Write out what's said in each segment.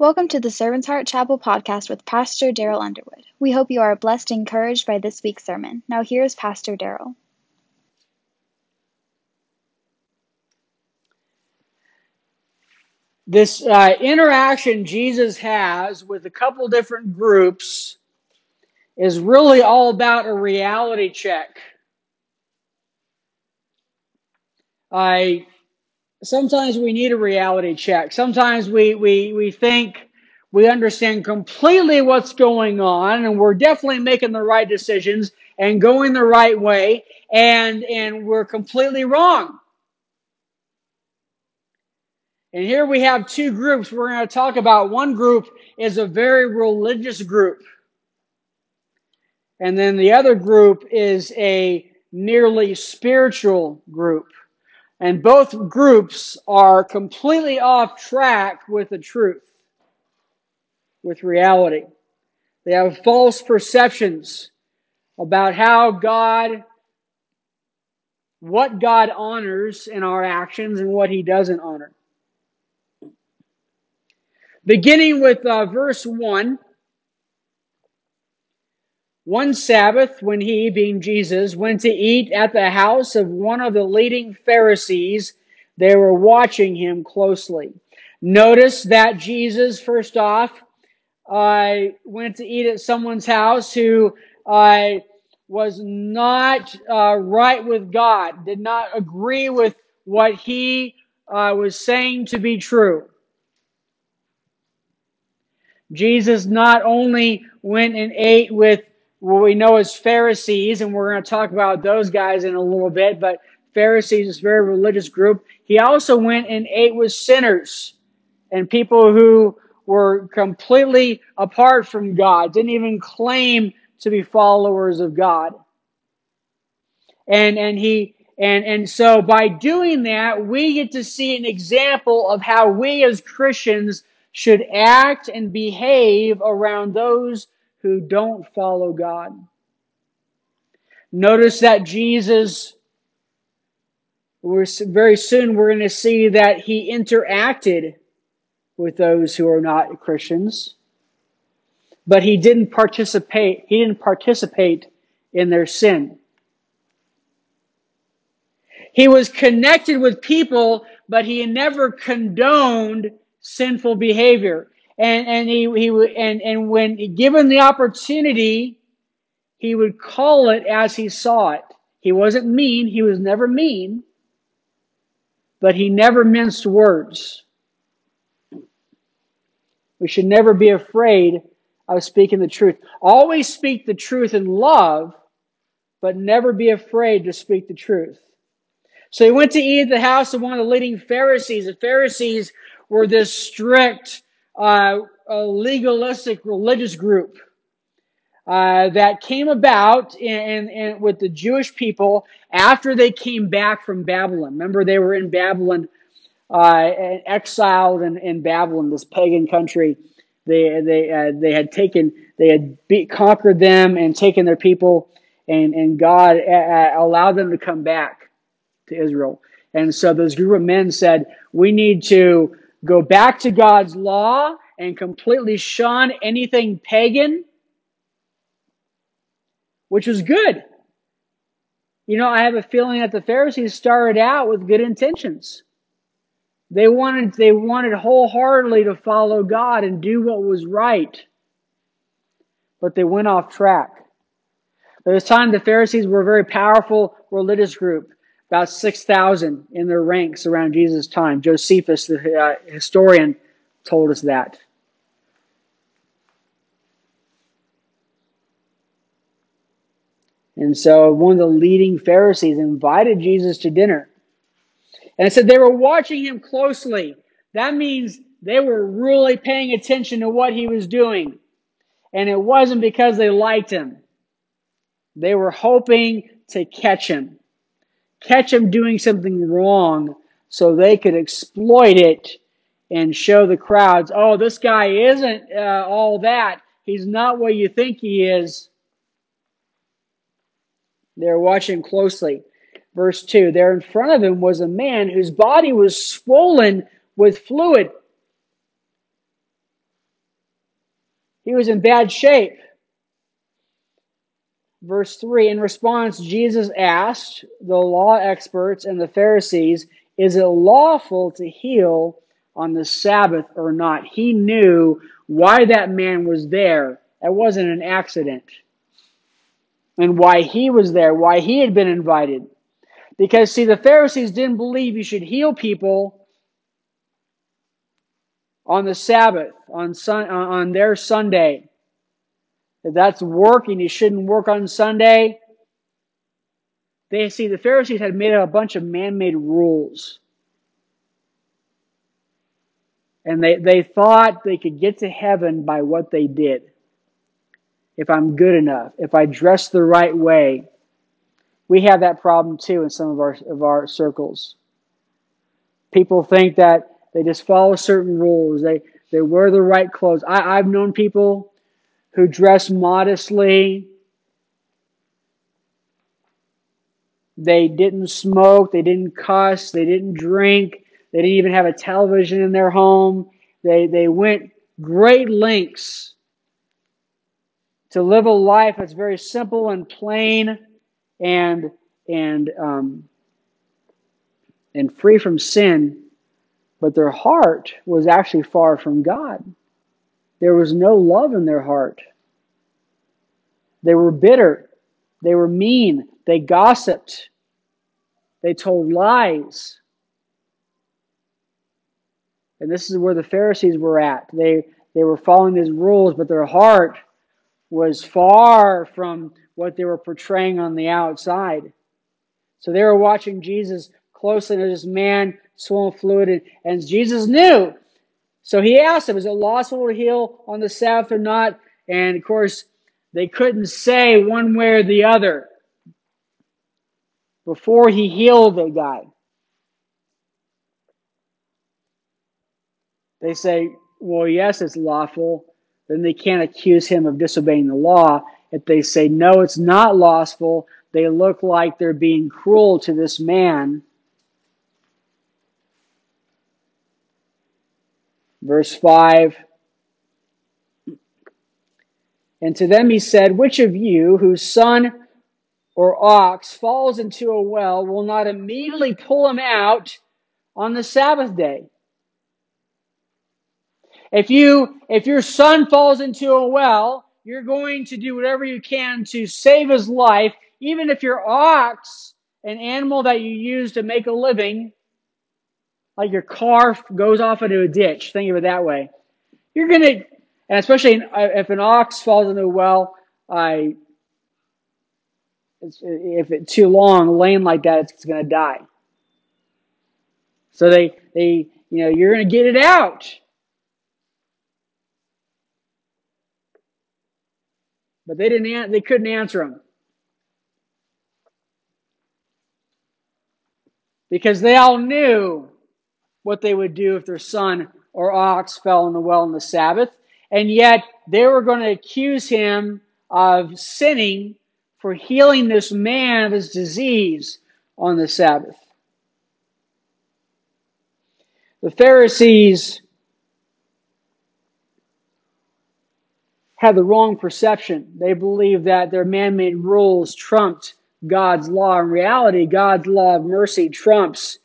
Welcome to the Servant's Heart Chapel podcast with Pastor Daryl Underwood. We hope you are blessed and encouraged by this week's sermon. Now, here is Pastor Daryl. This uh, interaction Jesus has with a couple different groups is really all about a reality check. I sometimes we need a reality check. Sometimes we, we, we think we understand completely what's going on and we're definitely making the right decisions and going the right way and, and we're completely wrong. And here we have two groups we're going to talk about. One group is a very religious group. And then the other group is a nearly spiritual group. And both groups are completely off track with the truth, with reality. They have false perceptions about how God, what God honors in our actions and what he doesn't honor. Beginning with uh, verse 1. One Sabbath, when he, being Jesus, went to eat at the house of one of the leading Pharisees, they were watching him closely. Notice that Jesus, first off, uh, went to eat at someone's house who uh, was not uh, right with God, did not agree with what he uh, was saying to be true. Jesus not only went and ate with what we know as Pharisees, and we're going to talk about those guys in a little bit, but Pharisees is a very religious group. He also went and ate with sinners and people who were completely apart from God, didn't even claim to be followers of God. And, and he, and, and so by doing that, we get to see an example of how we as Christians should act and behave around those who don't follow God. Notice that Jesus, we're, very soon we're going to see that he interacted with those who are not Christians, but he didn't participate, he didn't participate in their sin. He was connected with people, but he never condoned sinful behavior. And, and he, he, and, and when given the opportunity, he would call it as he saw it. He wasn't mean. He was never mean, but he never minced words. We should never be afraid of speaking the truth. Always speak the truth in love, but never be afraid to speak the truth. So he went to eat at the house of one of the leading Pharisees. The Pharisees were this strict, uh, legalistic religious group uh, that came about in, in, in, with the Jewish people after they came back from Babylon. Remember, they were in Babylon, uh, exiled in, in Babylon, this pagan country. They they uh, they had taken they had conquered them and taken their people, and and God uh, uh, allowed them to come back to Israel. And so those group of men said, "We need to go back to God's law and completely shun anything pagan." which was good. You know, I have a feeling that the Pharisees started out with good intentions. They wanted, they wanted wholeheartedly to follow God and do what was right. But they went off track. At this time, the Pharisees were a very powerful religious group, about 6,000 in their ranks around Jesus' time. Josephus, the uh, historian, told us that. And so one of the leading Pharisees invited Jesus to dinner. And it said they were watching him closely. That means they were really paying attention to what he was doing. And it wasn't because they liked him. They were hoping to catch him. Catch him doing something wrong so they could exploit it and show the crowds, oh, this guy isn't uh, all that. He's not what you think he is. They're watching closely. Verse 2 There in front of him was a man whose body was swollen with fluid. He was in bad shape. Verse 3 In response, Jesus asked the law experts and the Pharisees, Is it lawful to heal on the Sabbath or not? He knew why that man was there. It wasn't an accident. And why he was there, why he had been invited. Because, see, the Pharisees didn't believe you should heal people on the Sabbath, on, sun, on their Sunday. If that's working, you shouldn't work on Sunday. They see the Pharisees had made up a bunch of man-made rules. And they, they thought they could get to heaven by what they did. If I'm good enough, if I dress the right way. We have that problem too in some of our of our circles. People think that they just follow certain rules. They they wear the right clothes. I, I've known people who dress modestly. They didn't smoke. They didn't cuss. They didn't drink. They didn't even have a television in their home. They, they went great lengths to live a life that's very simple and plain and, and, um, and free from sin, but their heart was actually far from God. There was no love in their heart. They were bitter. They were mean. They gossiped. They told lies. And this is where the Pharisees were at. They, they were following these rules, but their heart was far from what they were portraying on the outside. So they were watching Jesus closely, and this man swollen fluid, and, and Jesus knew. So he asked him, Is it lawful to heal on the Sabbath or not? And of course, they couldn't say one way or the other before he healed the guy. They say, well, yes, it's lawful. Then they can't accuse him of disobeying the law. If they say, no, it's not lawful, they look like they're being cruel to this man. Verse 5 And to them he said, Which of you whose son or ox falls into a well will not immediately pull him out on the Sabbath day? If you, if your son falls into a well, you're going to do whatever you can to save his life, even if your ox, an animal that you use to make a living, like your car goes off into a ditch, think of it that way. You're to, and especially uh, if an ox falls into a well, I, if it's too long, laying like that, it's to die. So they, they, you know, you're to get it out. But they didn't. They couldn't answer him because they all knew what they would do if their son or ox fell in the well on the Sabbath, and yet they were going to accuse him of sinning for healing this man of his disease on the Sabbath. The Pharisees had the wrong perception. They believed that their man made rules trumped God's law. In reality, God's law of mercy trumps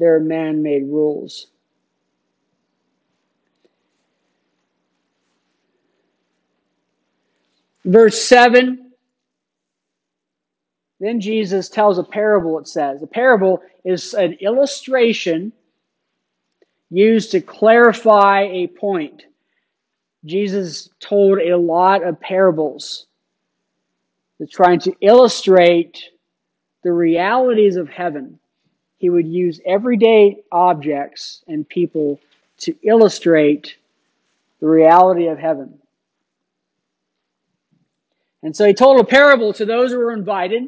their man made rules. Verse 7 Then Jesus tells a parable, it says. A parable is an illustration used to clarify a point. Jesus told a lot of parables that's trying to illustrate the realities of heaven. He would use everyday objects and people to illustrate the reality of heaven. And so he told a parable to those who were invited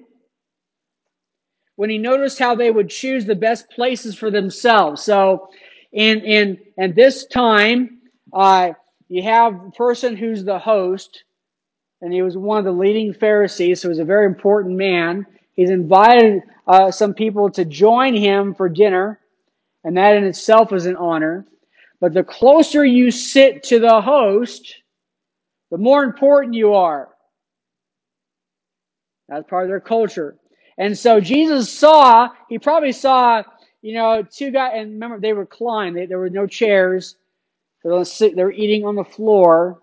when he noticed how they would choose the best places for themselves. So in in and this time, uh, you have the person who's the host, and he was one of the leading Pharisees, so he was a very important man. He's invited uh, some people to join him for dinner, and that in itself is an honor. But the closer you sit to the host, the more important you are. That's part of their culture. And so Jesus saw, he probably saw, you know, two guys, and remember, they reclined. They, there were no chairs. They were, they were eating on the floor.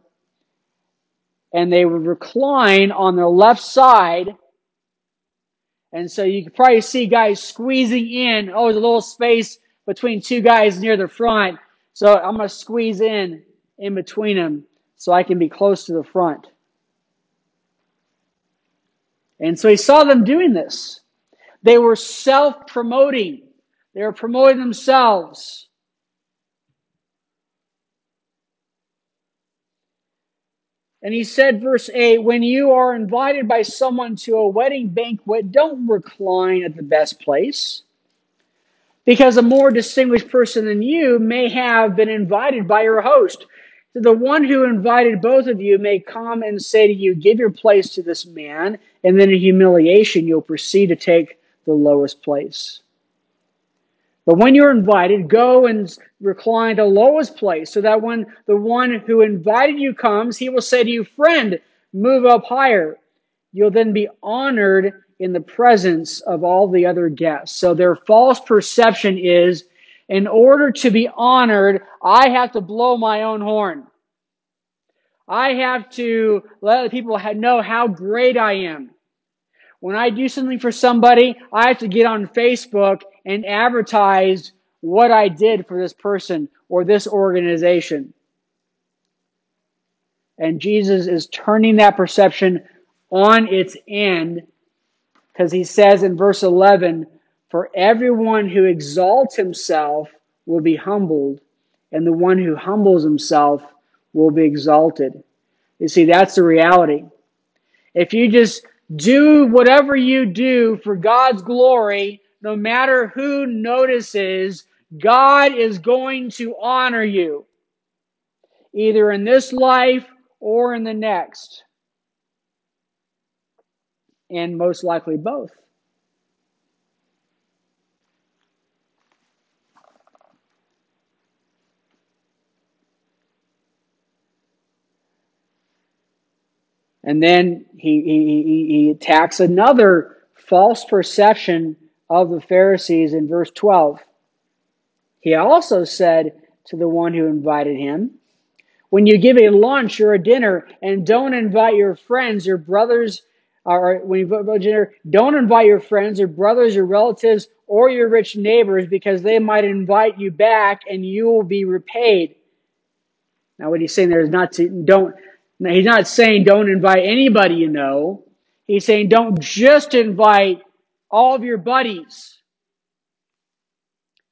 And they would recline on their left side. And so you could probably see guys squeezing in. Oh, there's a little space between two guys near the front. So I'm going to squeeze in in between them so I can be close to the front. And so he saw them doing this. They were self promoting, they were promoting themselves. And he said, verse 8, when you are invited by someone to a wedding banquet, don't recline at the best place. Because a more distinguished person than you may have been invited by your host. So The one who invited both of you may come and say to you, Give your place to this man, and then in humiliation you'll proceed to take the lowest place. But when you're invited, go and recline the lowest place, so that when the one who invited you comes, he will say to you, Friend, move up higher. You'll then be honored in the presence of all the other guests. So their false perception is in order to be honored, I have to blow my own horn. I have to let people know how great I am. When I do something for somebody, I have to get on Facebook and advertise what I did for this person or this organization. And Jesus is turning that perception on its end because he says in verse 11, For everyone who exalts himself will be humbled, and the one who humbles himself will be exalted. You see, that's the reality. If you just do whatever you do for God's glory, no matter who notices, God is going to honor you, either in this life or in the next. And most likely both. And then he, he, he attacks another false perception of the Pharisees in verse 12. He also said to the one who invited him, When you give a lunch or a dinner and don't invite your friends, your brothers, or when you go to dinner, don't invite your friends, your brothers, your relatives, or your rich neighbors because they might invite you back and you will be repaid. Now, what he's saying there is not to, don't, now, he's not saying don't invite anybody you know. He's saying don't just invite all of your buddies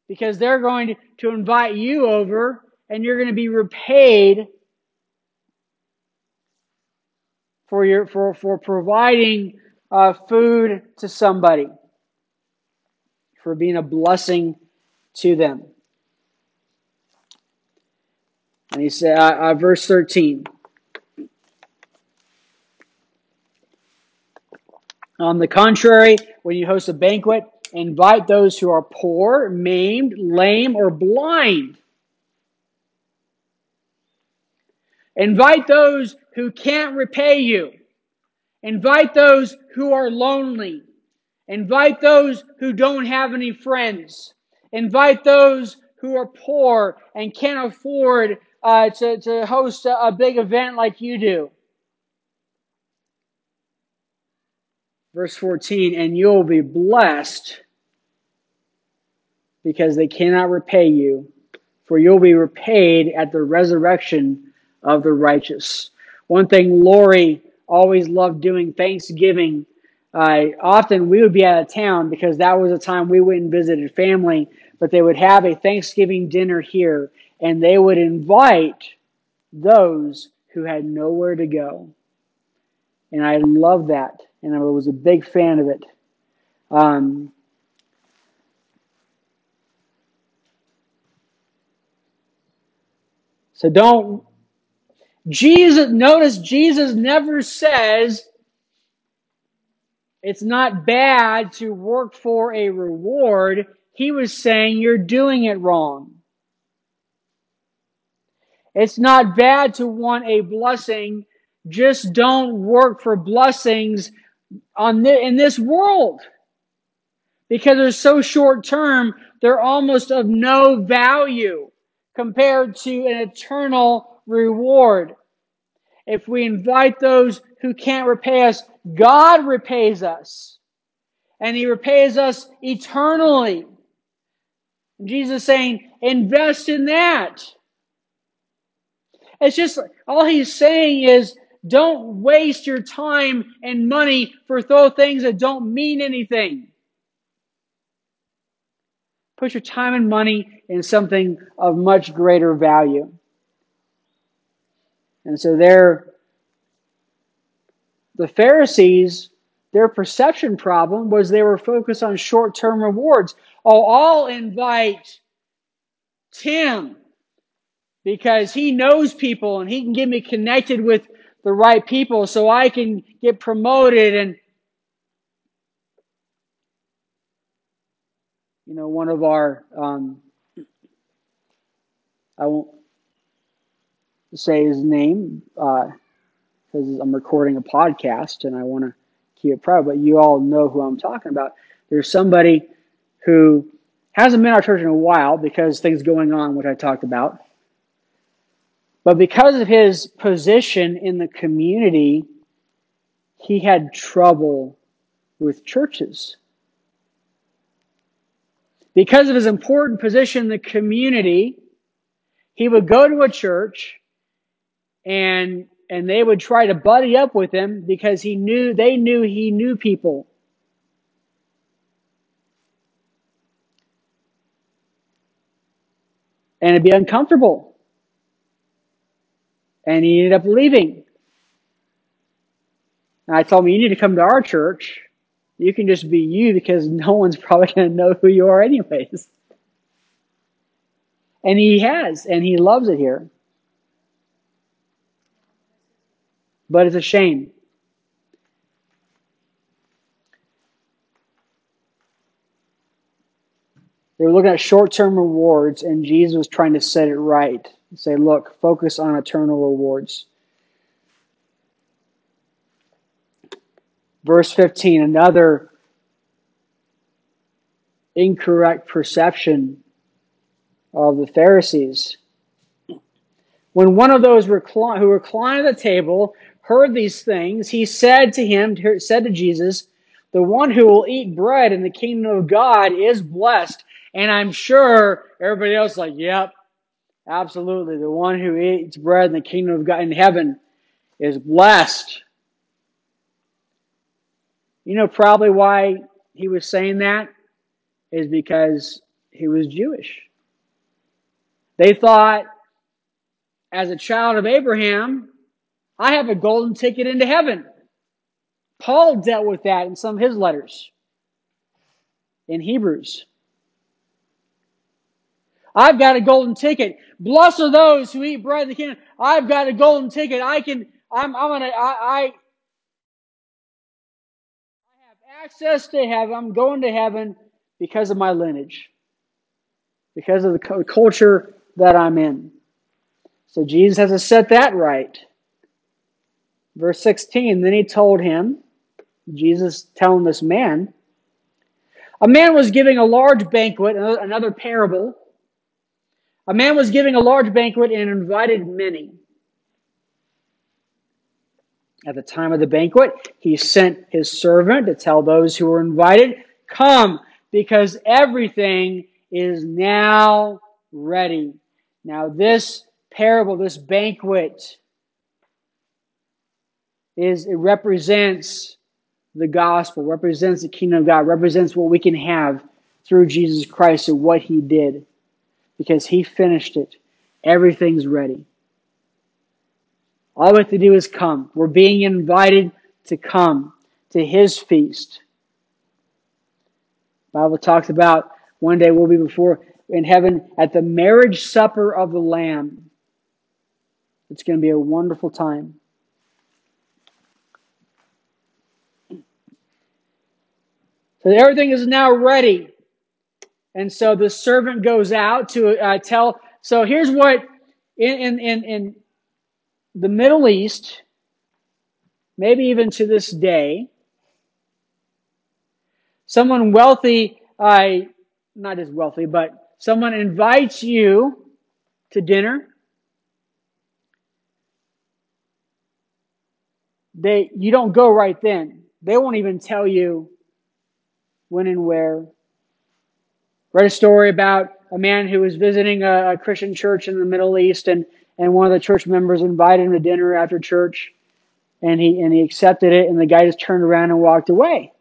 because they're going to, invite you over and you're going to be repaid for your for for providing uh, food to somebody for being a blessing to them. And he said uh, uh, verse 13 On the contrary, when you host a banquet, invite those who are poor, maimed, lame, or blind. Invite those who can't repay you. Invite those who are lonely. Invite those who don't have any friends. Invite those who are poor and can't afford uh, to, to host a, a big event like you do. Verse 14, and you'll be blessed because they cannot repay you, for you'll be repaid at the resurrection of the righteous. One thing Lori always loved doing Thanksgiving. Uh, often we would be out of town because that was a time we went and visited family, but they would have a Thanksgiving dinner here and they would invite those who had nowhere to go. And I love that and I was a big fan of it. Um, so don't Jesus notice Jesus never says it's not bad to work for a reward. He was saying you're doing it wrong. It's not bad to want a blessing just don't work for blessings on the, in this world because they're so short term, they're almost of no value compared to an eternal reward. If we invite those who can't repay us, God repays us. And He repays us eternally. Jesus saying, invest in that. It's just, all He's saying is, don't waste your time and money for throw things that don't mean anything. Put your time and money in something of much greater value. And so there, the Pharisees, their perception problem was they were focused on short term rewards. Oh, I'll invite Tim because he knows people and he can get me connected with the right people so I can get promoted and you know one of our um, I won't say his name because uh, I'm recording a podcast and I want to keep it private, but you all know who I'm talking about. There's somebody who hasn't been our church in a while because things going on, which I talked about. But because of his position in the community, he had trouble with churches. Because of his important position in the community, he would go to a church and and they would try to buddy up with him because he knew they knew he knew people. And it'd be uncomfortable. And he ended up leaving. And I told him, you need to come to our church. You can just be you because no one's probably going to know who you are anyways. And he has, and he loves it here. But it's a shame. They were looking at short term rewards, and Jesus was trying to set it right. Say, look, focus on eternal rewards. Verse 15, another incorrect perception of the Pharisees. When one of those who reclined at the table heard these things, he said to him, said to Jesus, The one who will eat bread in the kingdom of God is blessed. And I'm sure everybody else is like, yep, absolutely. The one who eats bread in the kingdom of God in heaven is blessed. You know probably why he was saying that is because he was Jewish. They thought, as a child of Abraham, I have a golden ticket into heaven. Paul dealt with that in some of his letters in Hebrews. I've got a golden ticket. Blessed are those who eat bread in the kingdom. I've got a golden ticket. I can, I'm, I'm gonna, I, I, I have access to heaven. I'm going to heaven because of my lineage, because of the culture that I'm in. So Jesus has to set that right. Verse 16, then he told him, Jesus telling this man, a man was giving a large banquet, another parable. A man was giving a large banquet and invited many. At the time of the banquet, he sent his servant to tell those who were invited, Come, because everything is now ready. Now, this parable, this banquet, is it represents the gospel, represents the kingdom of God, represents what we can have through Jesus Christ and what he did. Because he finished it. Everything's ready. All we have to do is come. We're being invited to come to his feast. The Bible talks about one day we'll be before in heaven at the marriage supper of the Lamb. It's going to be a wonderful time. So everything is now ready. And so the servant goes out to uh, tell. So here's what in, in, in, the Middle East, maybe even to this day, someone wealthy, uh, not as wealthy, but someone invites you to dinner. They, you don't go right then. They won't even tell you when and where. Read a story about a man who was visiting a, a Christian church in the Middle East, and, and one of the church members invited him to dinner after church, and he and he accepted it, and the guy just turned around and walked away.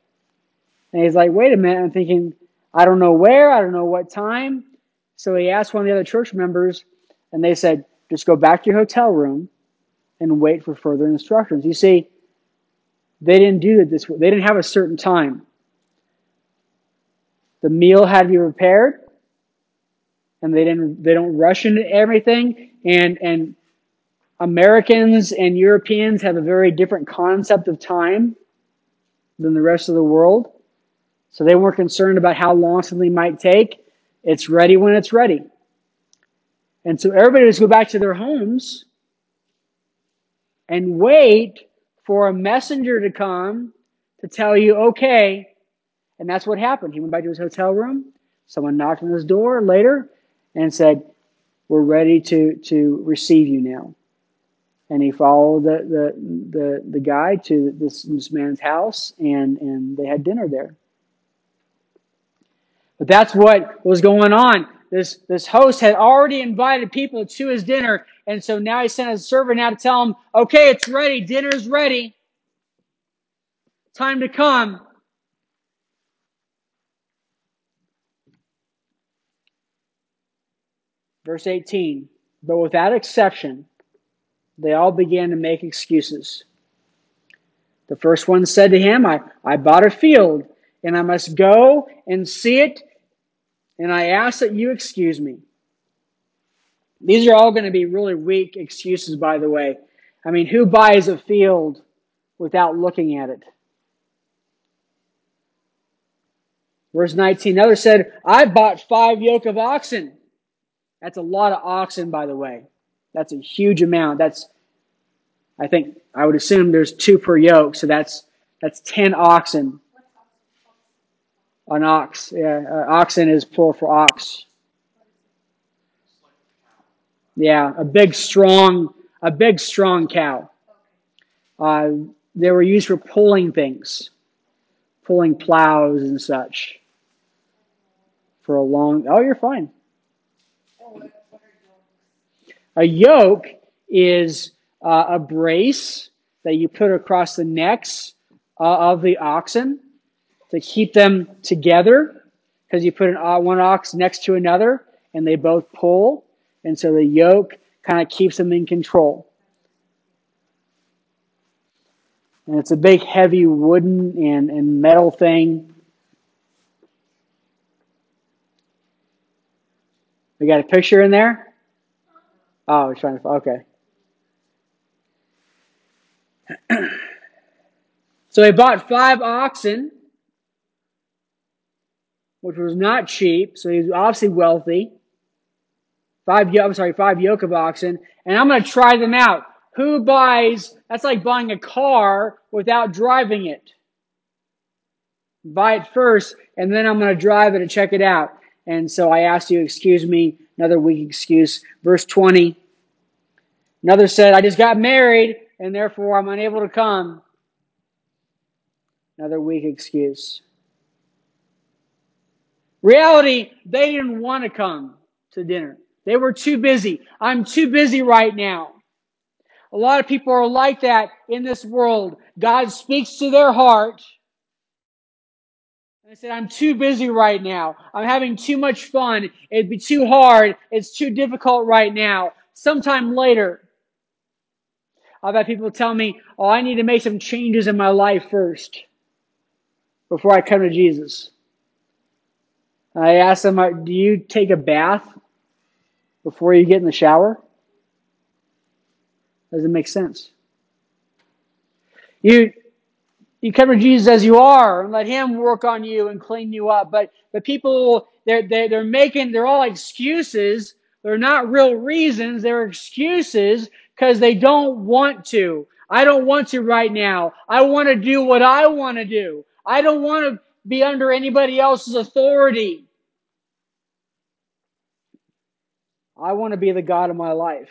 And he's like, "Wait a minute!" I'm thinking, I don't know where, I don't know what time. So he asked one of the other church members, and they said, "Just go back to your hotel room and wait for further instructions." You see, they didn't do it this way. They didn't have a certain time. The meal had to be prepared, and they didn't. They don't rush into everything. And and Americans and Europeans have a very different concept of time than the rest of the world. So they weren't concerned about how long something might take. It's ready when it's ready. And so everybody just go back to their homes and wait for a messenger to come to tell you, okay. And that's what happened. He went back to his hotel room. Someone knocked on his door later and said, We're ready to, to receive you now. And he followed the, the, the, the guy to this, this man's house and, and they had dinner there. But that's what was going on. This, this host had already invited people to his dinner, and so now he sent his servant out to tell him, okay, it's ready, dinner's ready. Time to come. Verse 18. But without exception, they all began to make excuses. The first one said to him, I, I bought a field, and I must go and see it, and I ask that you excuse me. These are all going to be really weak excuses, by the way. I mean, who buys a field without looking at it? Verse 19, another said, I bought five yoke of oxen. That's a lot of oxen, by the way. That's a huge amount. That's, I think, I would assume there's two per yoke, so that's that's ten oxen. An ox, yeah, uh, oxen is plural for ox. Yeah, a big, strong, a big, strong cow. Uh, they were used for pulling things, pulling plows and such. For a long, oh, you're fine. A yoke is uh, a brace that you put across the necks uh, of the oxen to keep them together because you put an, uh, one ox next to another and they both pull. And so the yoke kind of keeps them in control. And it's a big, heavy wooden and, and metal thing. We got a picture in there? Oh, I was trying to, okay. so he bought five oxen, which was not cheap. So he was obviously wealthy. Five, I'm sorry, five yoke of oxen, and I'm going to try them out. Who buys? That's like buying a car without driving it. Buy it first, and then I'm going to drive it and check it out. And so I asked you, excuse me, another weak excuse. Verse 20. Another said, I just got married and therefore I'm unable to come. Another weak excuse. Reality, they didn't want to come to dinner. They were too busy. I'm too busy right now. A lot of people are like that in this world. God speaks to their heart. They said, I'm too busy right now. I'm having too much fun. It'd be too hard. It's too difficult right now. Sometime later. I've had people tell me, oh, I need to make some changes in my life first before I come to Jesus. I ask them, uh, do you take a bath before you get in the shower? Doesn't make sense. You you come to Jesus as you are and let Him work on you and clean you up. But the people they're they're, they're making they're all excuses. They're not real reasons. They're excuses because they don't want to. I don't want to right now. I want to do what I want to do. I don't want to be under anybody else's authority. I want to be the God of my life.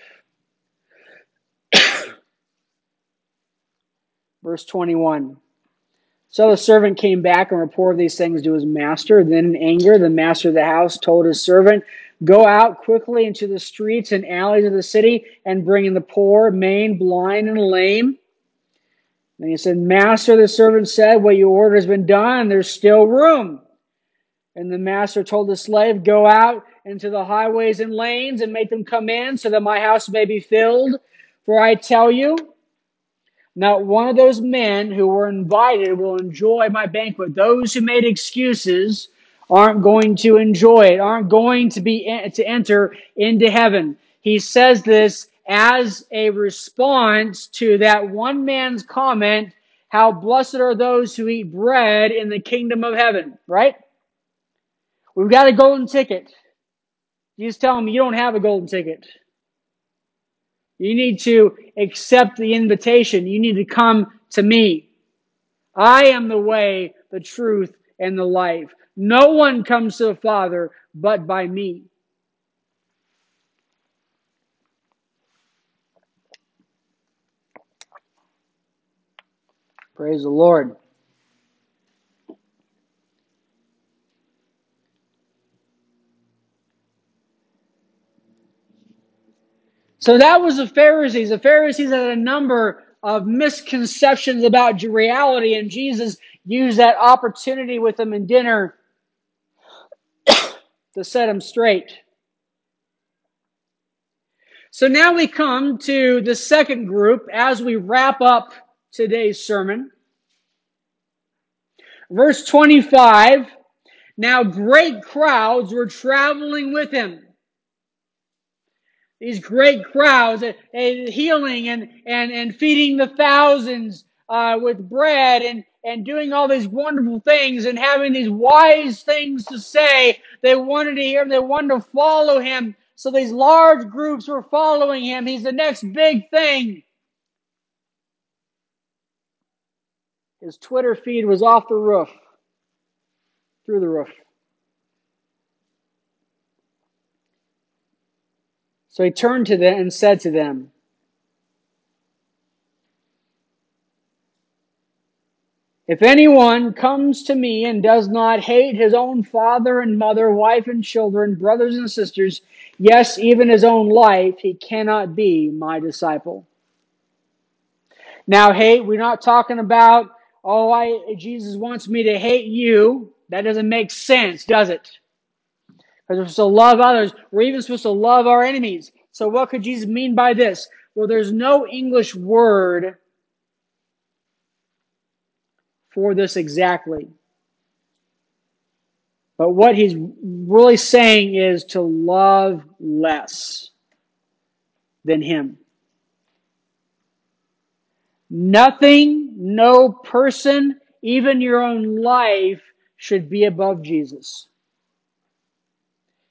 Verse 21. So the servant came back and reported these things to his master. Then, in anger, the master of the house told his servant, Go out quickly into the streets and alleys of the city and bring in the poor, maimed, blind, and lame. And he said, Master, the servant said, What you ordered has been done, and there's still room. And the master told the slave, Go out into the highways and lanes and make them come in so that my house may be filled. For I tell you, not one of those men who were invited will enjoy my banquet. Those who made excuses aren't going to enjoy it, aren't going to be eh, to enter into heaven. He says this as a response to that one man's comment, how blessed are those who eat bread in the kingdom of heaven, right? We've got a golden ticket. You just tell them you don't have a golden ticket. You need to accept the invitation. You need to come to me. I am the way, the truth, and the life. No one comes to the Father but by me. Praise the Lord. So that was the Pharisees. The Pharisees had a number of misconceptions about reality, and Jesus used that opportunity with them in dinner to set them straight. So now we come to the second group as we wrap up today's sermon. Verse 25 Now great crowds were traveling with him these great crowds and, and healing and, and, and feeding the thousands uh, with bread and, and doing all these wonderful things and having these wise things to say. They wanted to hear him. They wanted to follow him. So these large groups were following him. He's the next big thing. His Twitter feed was off the roof, through the roof. So he turned to them and said to them, If anyone comes to me and does not hate his own father and mother, wife and children, brothers and sisters, yes, even his own life, he cannot be my disciple. Now, hate, we're not talking about, oh, I, Jesus wants me to hate you. That doesn't make sense, does it? Because we're supposed to love others. We're even supposed to love our enemies. So what could Jesus mean by this? Well, there's no English word for this exactly. But what he's really saying is to love less than him. Nothing, no person, even your own life should be above Jesus.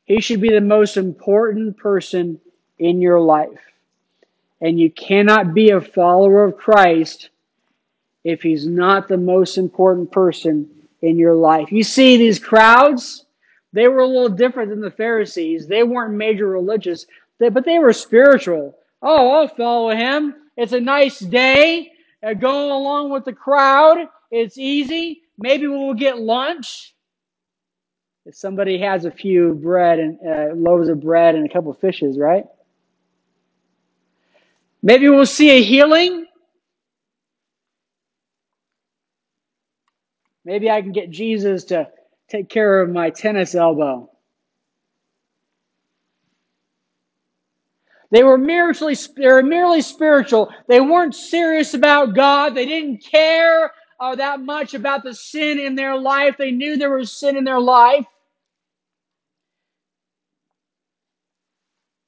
He should be the most important person in your life. And you cannot be a follower of Christ if he's not the most important person in your life. You see these crowds, they were a little different than the Pharisees. They weren't major religious, but they were spiritual. Oh, I'll follow him. It's a nice day. Uh, going along with the crowd. It's easy. Maybe we'll get lunch. If somebody has a few bread and uh, loaves of bread and a couple of fishes, right? Maybe we'll see a healing. Maybe I can get Jesus to take care of my tennis elbow. They were merely, they were merely spiritual. They weren't serious about God. They didn't care uh, that much about the sin in their life. They knew there was sin in their life.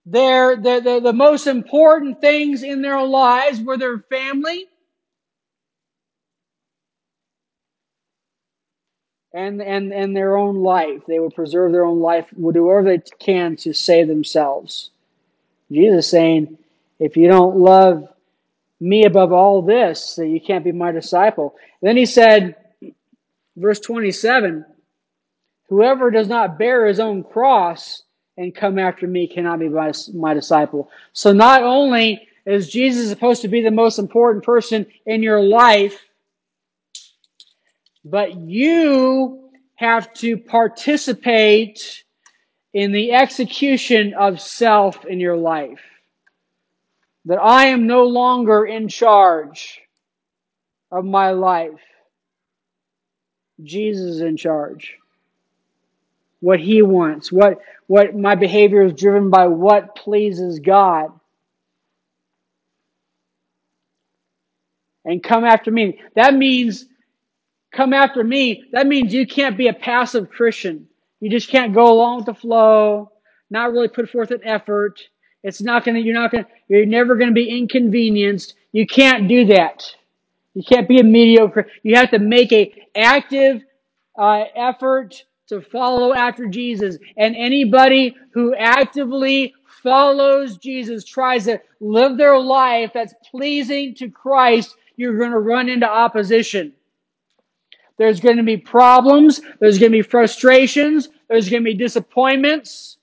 Their, the, the, the most important things in their lives were their family and, and, and their own life. They would preserve their own life, would do whatever they can to save themselves. Jesus saying, if you don't love me above all this, that you can't be my disciple. Then he said, verse 27, whoever does not bear his own cross and come after me cannot be my, my disciple. So not only is Jesus supposed to be the most important person in your life, but you have to participate in the execution of self in your life. That I am no longer in charge of my life. Jesus is in charge. What he wants, what, what my behavior is driven by what pleases God. And come after me. That means come after me. That means you can't be a passive Christian. You just can't go along with the flow, not really put forth an effort. It's not gonna, you're not gonna, you're never gonna be inconvenienced. You can't do that. You can't be a mediocre. You have to make a active uh, effort to follow after Jesus. And anybody who actively follows Jesus, tries to live their life that's pleasing to Christ, you're going to run into opposition. There's going to be problems. There's going to be frustrations. There's going to be disappointments.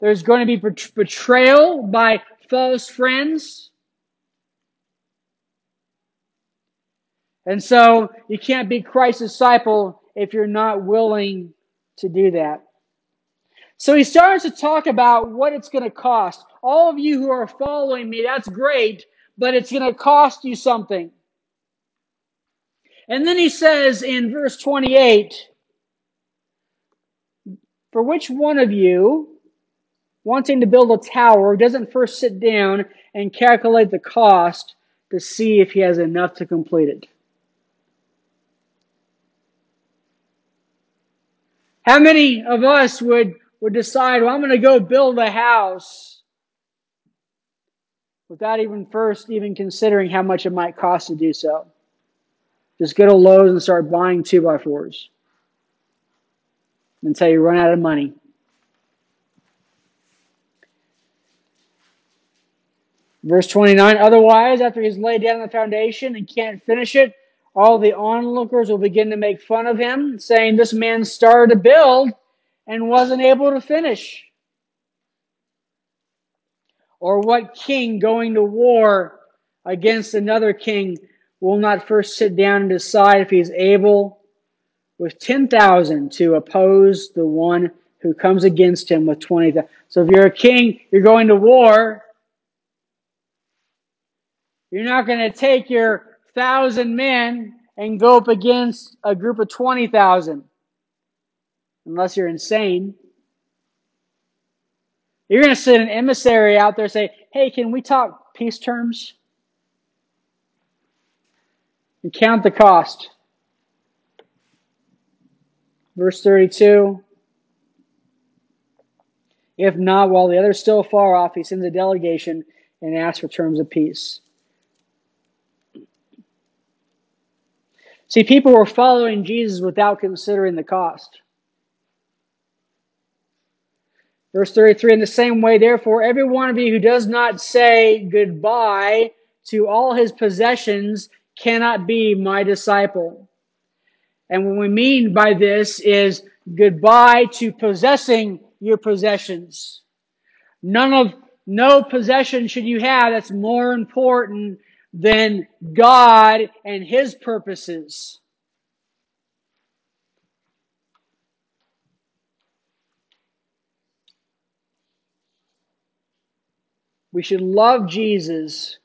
There's going to be betrayal by false friends. And so you can't be Christ's disciple if you're not willing to do that. So he starts to talk about what it's going to cost. All of you who are following me, that's great, but it's going to cost you something. And then he says in verse 28 For which one of you, wanting to build a tower, doesn't first sit down and calculate the cost to see if he has enough to complete it? How many of us would, would decide, well, I'm going to go build a house without even first even considering how much it might cost to do so? Just go to Lowe's and start buying two by fours until you run out of money. Verse 29 Otherwise, after he's laid down the foundation and can't finish it, all the onlookers will begin to make fun of him, saying, This man started to build and wasn't able to finish. Or what king going to war against another king will not first sit down and decide if he's able with 10,000 to oppose the one who comes against him with 20,000? So if you're a king, you're going to war. You're not going to take your thousand men and go up against a group of 20,000. Unless you're insane. You're going to send an emissary out there say, hey, can we talk peace terms? And count the cost. Verse 32. If not, while the other's still far off, he sends a delegation and asks for terms of peace. See, people were following Jesus without considering the cost. Verse 33 In the same way, therefore, every one of you who does not say goodbye to all his possessions cannot be my disciple. And what we mean by this is goodbye to possessing your possessions. None of, no possession should you have that's more important than God and His purposes. We should love Jesus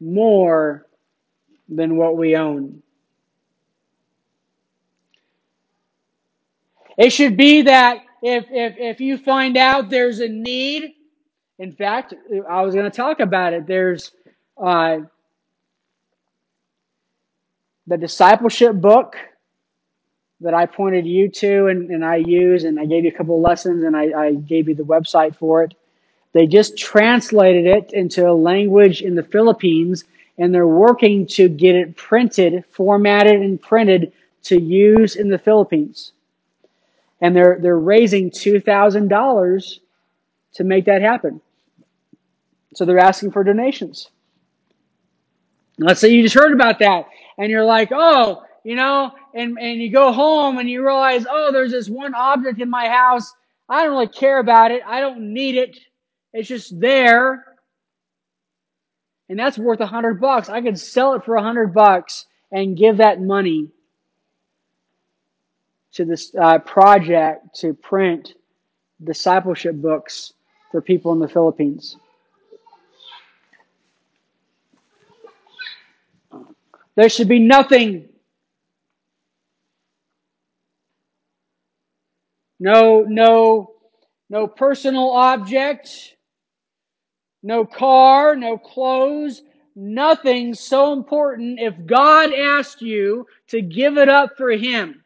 more than what we own. It should be that if, if, if you find out there's a need, in fact, I was going to talk about it. There's uh, the discipleship book that I pointed you to and, and I use, and I gave you a couple of lessons and I, I gave you the website for it. They just translated it into a language in the Philippines and they're working to get it printed, formatted, and printed to use in the Philippines. And they're, they're raising $2,000 to make that happen. So they're asking for donations. Let's say you just heard about that and you're like, oh, you know, and, and you go home and you realize, oh, there's this one object in my house. I don't really care about it. I don't need it. It's just there. And that's worth a hundred bucks. I could sell it for a hundred bucks and give that money to this uh, project to print discipleship books for people in the Philippines. There should be nothing. No, no, no personal object, no car, no clothes, nothing so important if God asked you to give it up for Him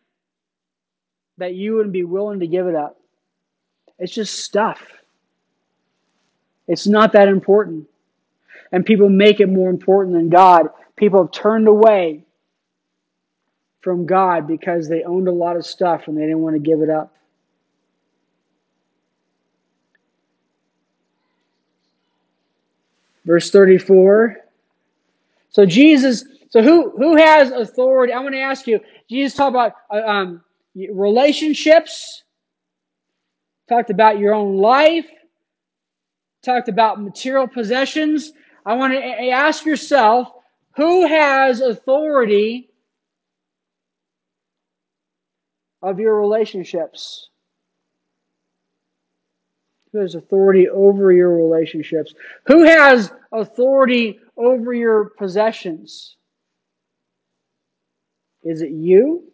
that you wouldn't be willing to give it up. It's just stuff. It's not that important. And people make it more important than God. People turned away from God because they owned a lot of stuff and they didn't want to give it up. Verse 34. So Jesus, so who, who has authority? I want to ask you, Jesus talked about uh, um, relationships, talked about your own life, talked about material possessions. I want to ask yourself, who has authority of your relationships? Who has authority over your relationships? Who has authority over your possessions? Is it you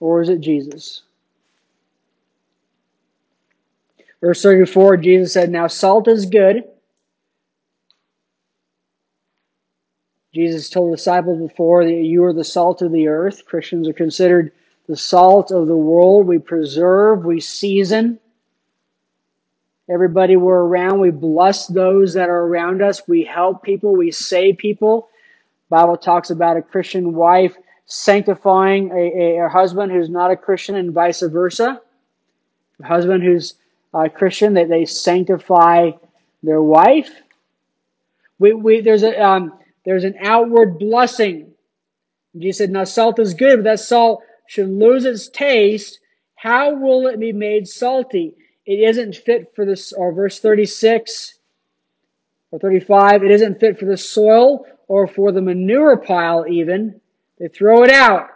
or is it Jesus? Verse 34, Jesus said, Now salt is good. Jesus told the disciples before that you are the salt of the earth. Christians are considered the salt of the world. We preserve, we season. Everybody we're around, we bless those that are around us. We help people, we save people. Bible talks about a Christian wife sanctifying a, a, a husband who's not a Christian and vice versa. A husband who's a Christian, that they, they sanctify their wife. We, we, there's, a, um, there's an outward blessing. Jesus said, now salt is good, but that salt should lose its taste. How will it be made salty? It isn't fit for this, or verse 36 or 35, it isn't fit for the soil or for the manure pile even. They throw it out.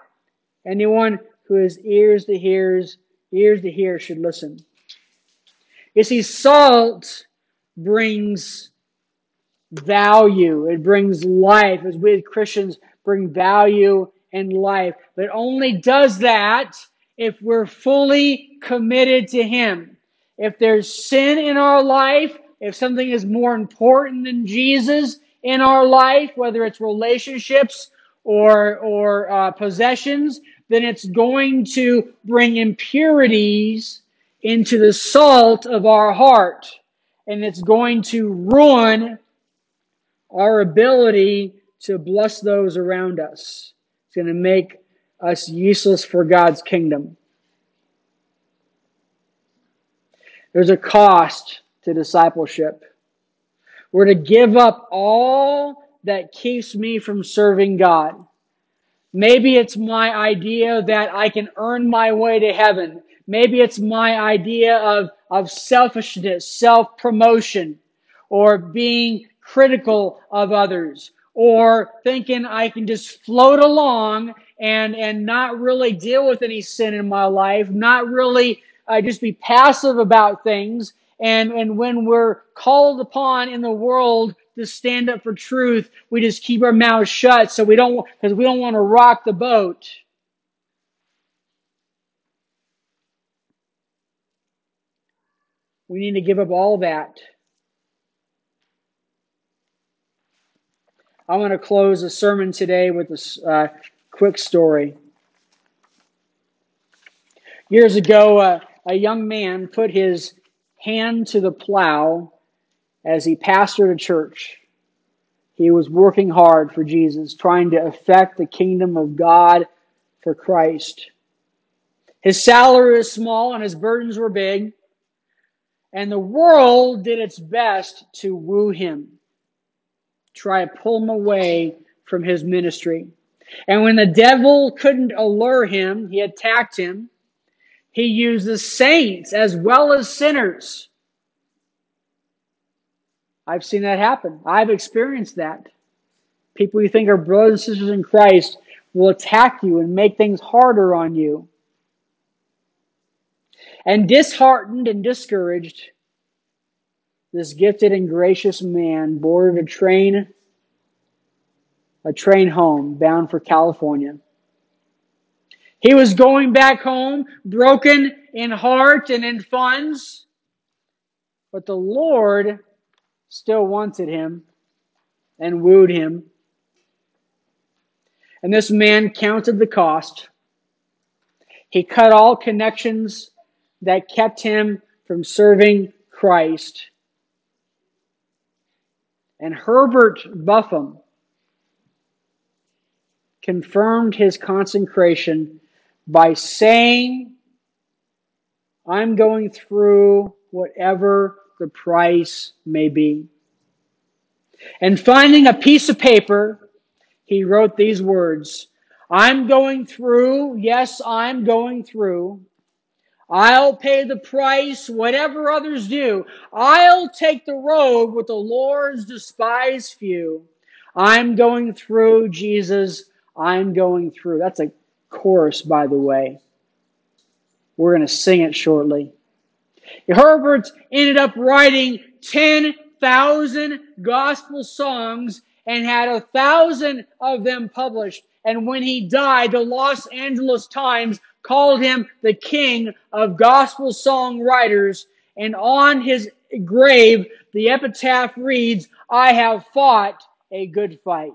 Anyone who has ears to hears, ears to hear should listen. You see, salt brings value. It brings life. As we as Christians bring value and life. But only does that if we're fully committed to Him. If there's sin in our life, if something is more important than Jesus in our life, whether it's relationships or or uh, possessions, then it's going to bring impurities into the salt of our heart, and it's going to ruin our ability to bless those around us. It's going to make us useless for God's kingdom. There's a cost to discipleship. We're to give up all that keeps me from serving God. Maybe it's my idea that I can earn my way to heaven. Maybe it's my idea of, of selfishness, self promotion, or being critical of others, or thinking I can just float along and, and not really deal with any sin in my life, not really uh, just be passive about things. And, and when we're called upon in the world to stand up for truth, we just keep our mouths shut so we don't, because we don't want to rock the boat. We need to give up all that. I want to close the sermon today with a uh, quick story. Years ago, uh, a young man put his hand to the plow as he pastored a church. He was working hard for Jesus, trying to affect the kingdom of God for Christ. His salary was small and his burdens were big. And the world did its best to woo him, try to pull him away from his ministry. And when the devil couldn't allure him, he attacked him. He uses saints as well as sinners. I've seen that happen. I've experienced that. People you think are brothers and sisters in Christ will attack you and make things harder on you. And disheartened and discouraged, this gifted and gracious man boarded a train, a train home bound for California. He was going back home broken in heart and in funds, but the Lord still wanted him and wooed him. And this man counted the cost. He cut all connections that kept him from serving Christ. And Herbert Buffum confirmed his consecration by saying, I'm going through whatever the price may be. And finding a piece of paper, he wrote these words I'm going through, yes, I'm going through I'll pay the price, whatever others do. I'll take the road with the Lord's despised few. I'm going through, Jesus. I'm going through. That's a chorus, by the way. We're going to sing it shortly. Herbert ended up writing 10,000 gospel songs and had a thousand of them published. And when he died, the Los Angeles Times called him the king of gospel songwriters. And on his grave, the epitaph reads, I have fought a good fight.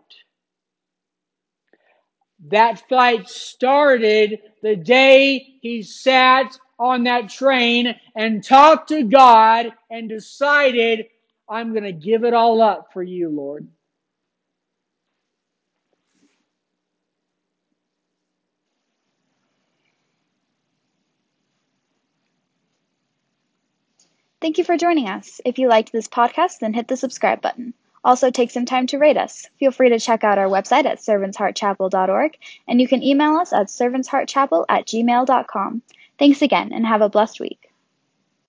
That fight started the day he sat on that train and talked to God and decided, I'm going to give it all up for you, Lord. Thank you for joining us. If you liked this podcast, then hit the subscribe button. Also, take some time to rate us. Feel free to check out our website at servantsheartchapel.org, and you can email us at servantsheartchapel at gmail.com. Thanks again, and have a blessed week.